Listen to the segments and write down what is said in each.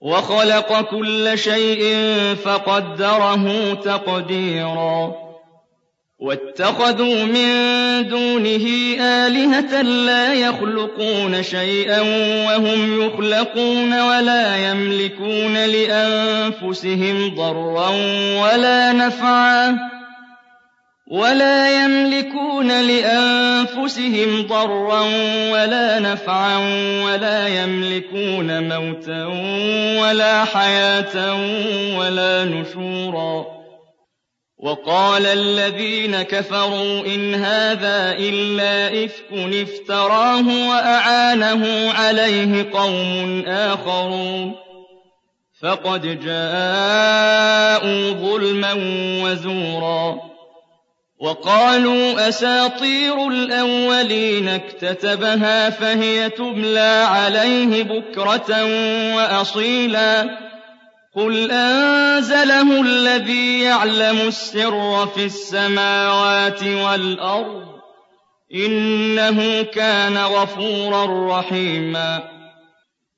وخلق كل شيء فقدره تقديرا. واتخذوا من دونه آلهة لا يخلقون شيئا وهم يخلقون ولا يملكون لأنفسهم ضرا ولا نفعا. ولا يملكون لأنفسهم ضرا ولا نفعا ولا يملكون موتا ولا حياة ولا نشورا. وقال الذين كفروا إن هذا إلا إفك افتراه وأعانه عليه قوم آخرون. فقد جاءوا ظلما وزورا. وقالوا أساطير الأولين اكتتبها فهي تملى عليه بكرة وأصيلا. قل أنزله الذي يعلم السر في السماوات والأرض إنه كان غفورا رحيما.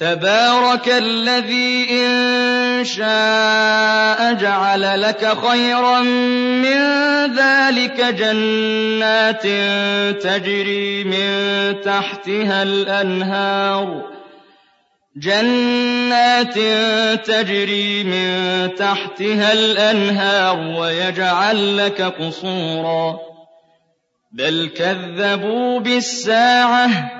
تبارك الذي إن شاء جعل لك خيرا من ذلك جنات تجري من تحتها الأنهار. جنات تجري من تحتها الأنهار ويجعل لك قصورا. بل كذبوا بالساعة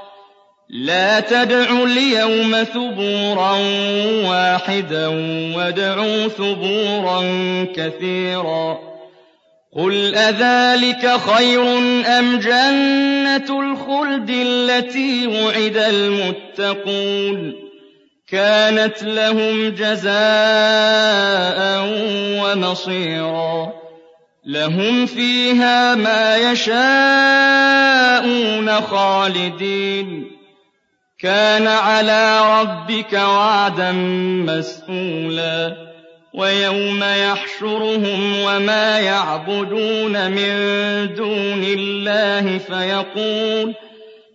لا تدعوا اليوم ثبورا واحدا وادعوا ثبورا كثيرا. قل أذلك خير أم جنة الخلد التي وعد المتقون؟ كانت لهم جزاء ومصيرا. لهم فيها ما يشاءون خالدين. كان على ربك وعدا مسئولا ويوم يحشرهم وما يعبدون من دون الله فيقول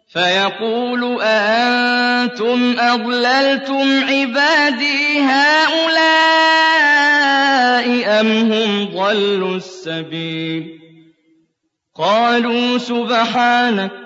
فيقول أأنتم أضللتم عبادي هؤلاء أم هم ضلوا السبيل قالوا سبحانك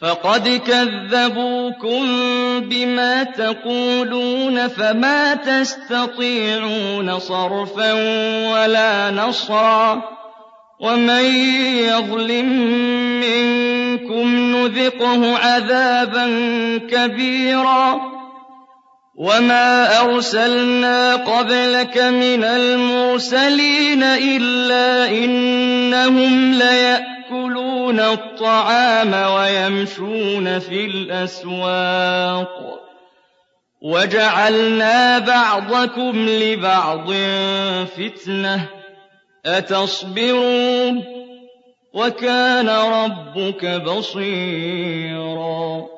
فقد كذبوكم بما تقولون فما تستطيعون صرفا ولا نصرا ومن يظلم منكم نذقه عذابا كبيرا وما أرسلنا قبلك من المرسلين إلا إنهم ليأكلون الطعام ويمشون في الأسواق. وجعلنا بعضكم لبعض فتنة. أَتَصْبِرُونَ؟ وَكَانَ رَبُّكَ بَصِيرًا.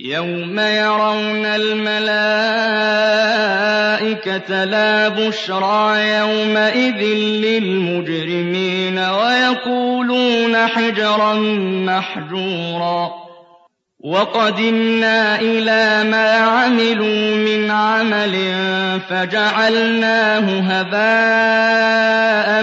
يَوْمَ يَرَوْنَ الْمَلَائِكَةَ لَا بُشْرَىٰ يَوْمَئِذٍ لِّلْمُجْرِمِينَ وَيَقُولُونَ حِجْرًا مَّحْجُورًا وَقَدِمْنَا إِلَىٰ مَا عَمِلُوا مِنْ عَمَلٍ فَجَعَلْنَاهُ هَبَاءً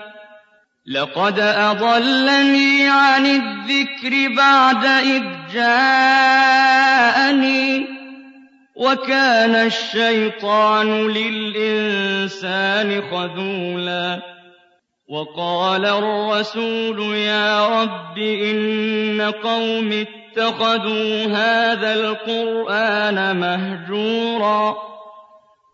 لَّقَدْ أَضَلَّنِي عَنِ الذِّكْرِ بَعْدَ إِذْ جَاءَنِي وَكَانَ الشَّيْطَانُ لِلْإِنسَانِ خَذُولًا وَقَالَ الرَّسُولُ يَا رَبِّ إِنَّ قَوْمِي اتَّخَذُوا هَٰذَا الْقُرْآنَ مَهْجُورًا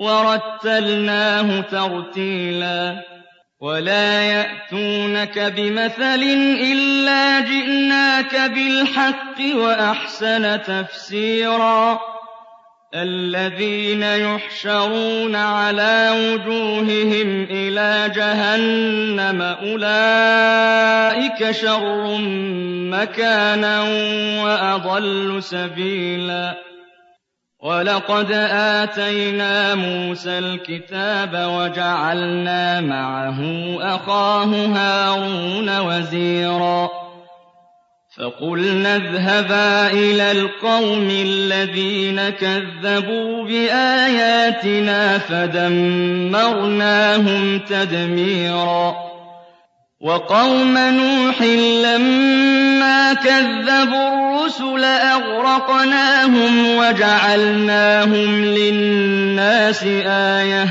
وَرَتَّلْنَاهُ تَرْتِيلًا وَلَا يَأْتُونَكَ بِمَثَلٍ إِلَّا جِئْنَاكَ بِالْحَقِّ وَأَحْسَنَ تَفْسِيرًا الَّذِينَ يُحْشَرُونَ عَلَىٰ وُجُوهِهِمْ إِلَىٰ جَهَنَّمَ أُولَٰئِكَ شَرٌّ مَّكَانًا وَأَضَلُّ سَبِيلًا وَلَقَدْ آتَيْنَا مُوسَى الْكِتَابَ وَجَعَلْنَا مَعَهُ أَخَاهُ هَارُونَ وَزِيرًا فَقُلْنَا اذْهَبَا إِلَى الْقَوْمِ الَّذِينَ كَذَّبُوا بِآيَاتِنَا فَدَمَّرْنَاهُمْ تَدْمِيرًا وَقَوْمَ نُوحٍ لَّمَّا كَذَّبُوا الرُّسُلَ أَغْرَقْنَاهُمْ وَجَعَلْنَاهُمْ لِلنَّاسِ آيَةً ۖ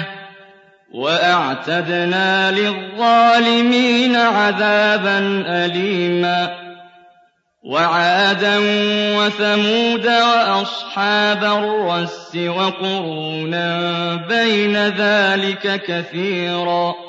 وَأَعْتَدْنَا لِلظَّالِمِينَ عَذَابًا أَلِيمًا وَعَادًا وَثَمُودَ وَأَصْحَابَ الرَّسِّ وَقُرُونًا بَيْنَ ذَٰلِكَ كَثِيرًا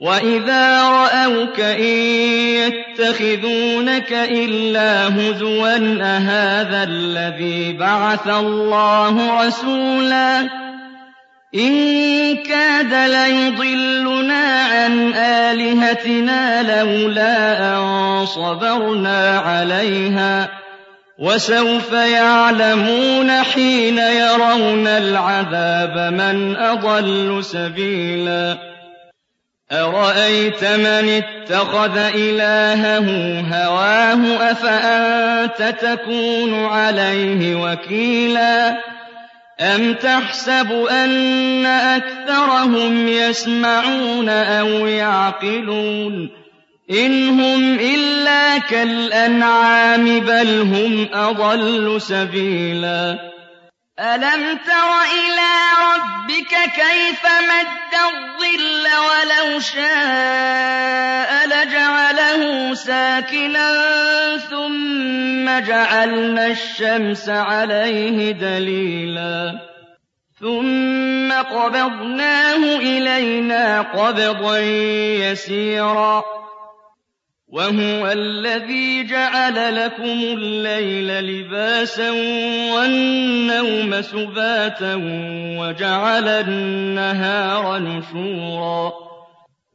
وَإِذَا رَأَوْكَ إِن يَتَّخِذُونَكَ إِلَّا هُزُوًا أَهَٰذَا الَّذِي بَعَثَ اللَّهُ رَسُولًا إِن كَادَ لَيُضِلُّنَا عَنْ آلِهَتِنَا لَوْلَا أَن صَبَرْنَا عَلَيْهَا ۚ وَسَوْفَ يَعْلَمُونَ حِينَ يَرَوْنَ الْعَذَابَ مَنْ أَضَلُّ سَبِيلًا أَرَأَيْتَ مَنِ اتَّخَذَ إِلَٰهَهُ هَوَاهُ أَفَأَنتَ تَكُونُ عَلَيْهِ وَكِيلًا؟ أَمْ تَحْسَبُ أَنَّ أَكْثَرَهُمْ يَسْمَعُونَ أَوْ يَعْقِلُونَ؟ إِنْ هُمْ إِلَّا كَالْأَنْعَامِ بَلْ هُمْ أَضَلُّ سَبِيلًا. أَلَمْ تَرَ إِلَىٰ رَبِّكَ كَيْفَ مَدَّ الظِّلَّ شَاءَ لَجَعَلَهُ سَاكِنًا ثُمَّ جَعَلْنَا الشَّمْسَ عَلَيْهِ دَلِيلًا ثُمَّ قَبَضْنَاهُ إِلَيْنَا قَبْضًا يَسِيرًا وَهُوَ الَّذِي جَعَلَ لَكُمُ اللَّيْلَ لِبَاسًا وَالنَّوْمَ سُبَاتًا وَجَعَلَ النَّهَارَ نُشُورًا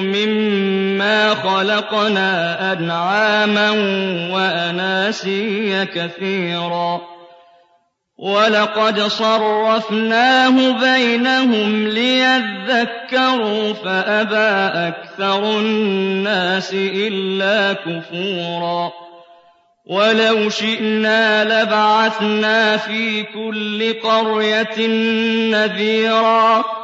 مِمَّا خَلَقْنَا أَنْعَامًا وَأَنَاسِيَّ كَثِيرًا. وَلَقَدْ صَرَّفْنَاهُ بَيْنَهُمْ لِيَذَّكَّرُوا فَأَبَىٰ أَكْثَرُ النَّاسِ إِلَّا كُفُورًا. وَلَوْ شِئْنَا لَبَعَثْنَا فِي كُلِّ قَرْيَةٍ نَّذِيرًا.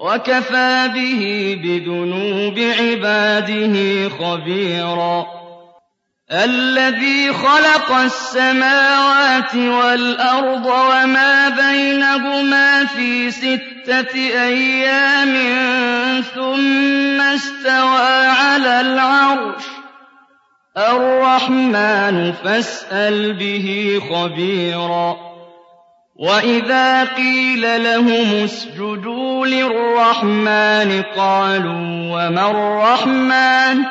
وَكَفَىٰ بِهِ بِذُنُوبِ عِبَادِهِ خَبِيرًا. الَّذِي خَلَقَ السَّمَاوَاتِ وَالْأَرْضَ وَمَا بَيْنَهُمَا فِي سِتَّةِ أَيَّامٍ ثُمَّ اسْتَوَىٰ عَلَى الْعَرْشِ ۚ. الرَّحْمَٰنُ فَاسْأَلْ بِهِ خَبِيرًا. وَإِذَا قِيلَ لَهُمُ اسْجُدُوا لِلرَّحْمَٰنِ قَالُوا وَمَا الرَّحْمَٰنُ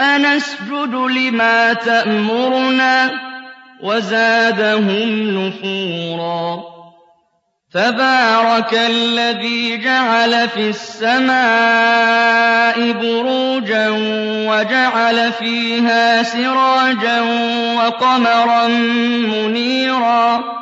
أَنَسْجُدُ لِمَا تَأْمُرُنَا وَزَادَهُمْ نُفُورًا تَبَارَكَ الَّذِي جَعَلَ فِي السَّمَاءِ بُرُوجًا وَجَعَلَ فِيهَا سِرَاجًا وَقَمَرًا مُّنِيرًا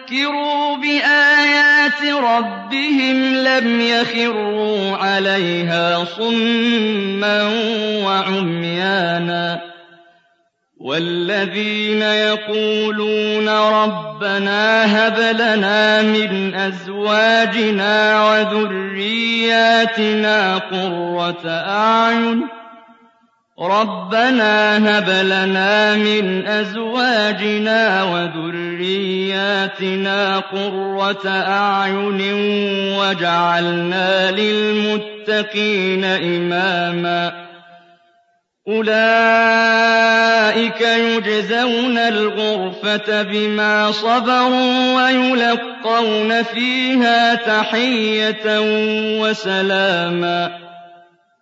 ذُكِّرُوا بِآيَاتِ رَبِّهِمْ لَمْ يَخِرُّوا عَلَيْهَا صُمًّا وَعُمْيَانًا وَالَّذِينَ يَقُولُونَ رَبَّنَا هَبْ لَنَا مِنْ أَزْوَاجِنَا وَذُرِّيَّاتِنَا قُرَّةَ أَعْيُنٍ رَبَّنَا هَبْ لَنَا مِنْ أَزْوَاجِنَا وَذُرِّيَّاتِنَا قُرَّةَ أَعْيُنٍ وَاجْعَلْنَا لِلْمُتَّقِينَ إِمَامًا. أُولَٰئِكَ يُجْزَوْنَ الْغُرْفَةَ بِمَا صَبَرُوا وَيُلَقَّوْنَ فِيهَا تَحِيَّةً وَسَلَامًا.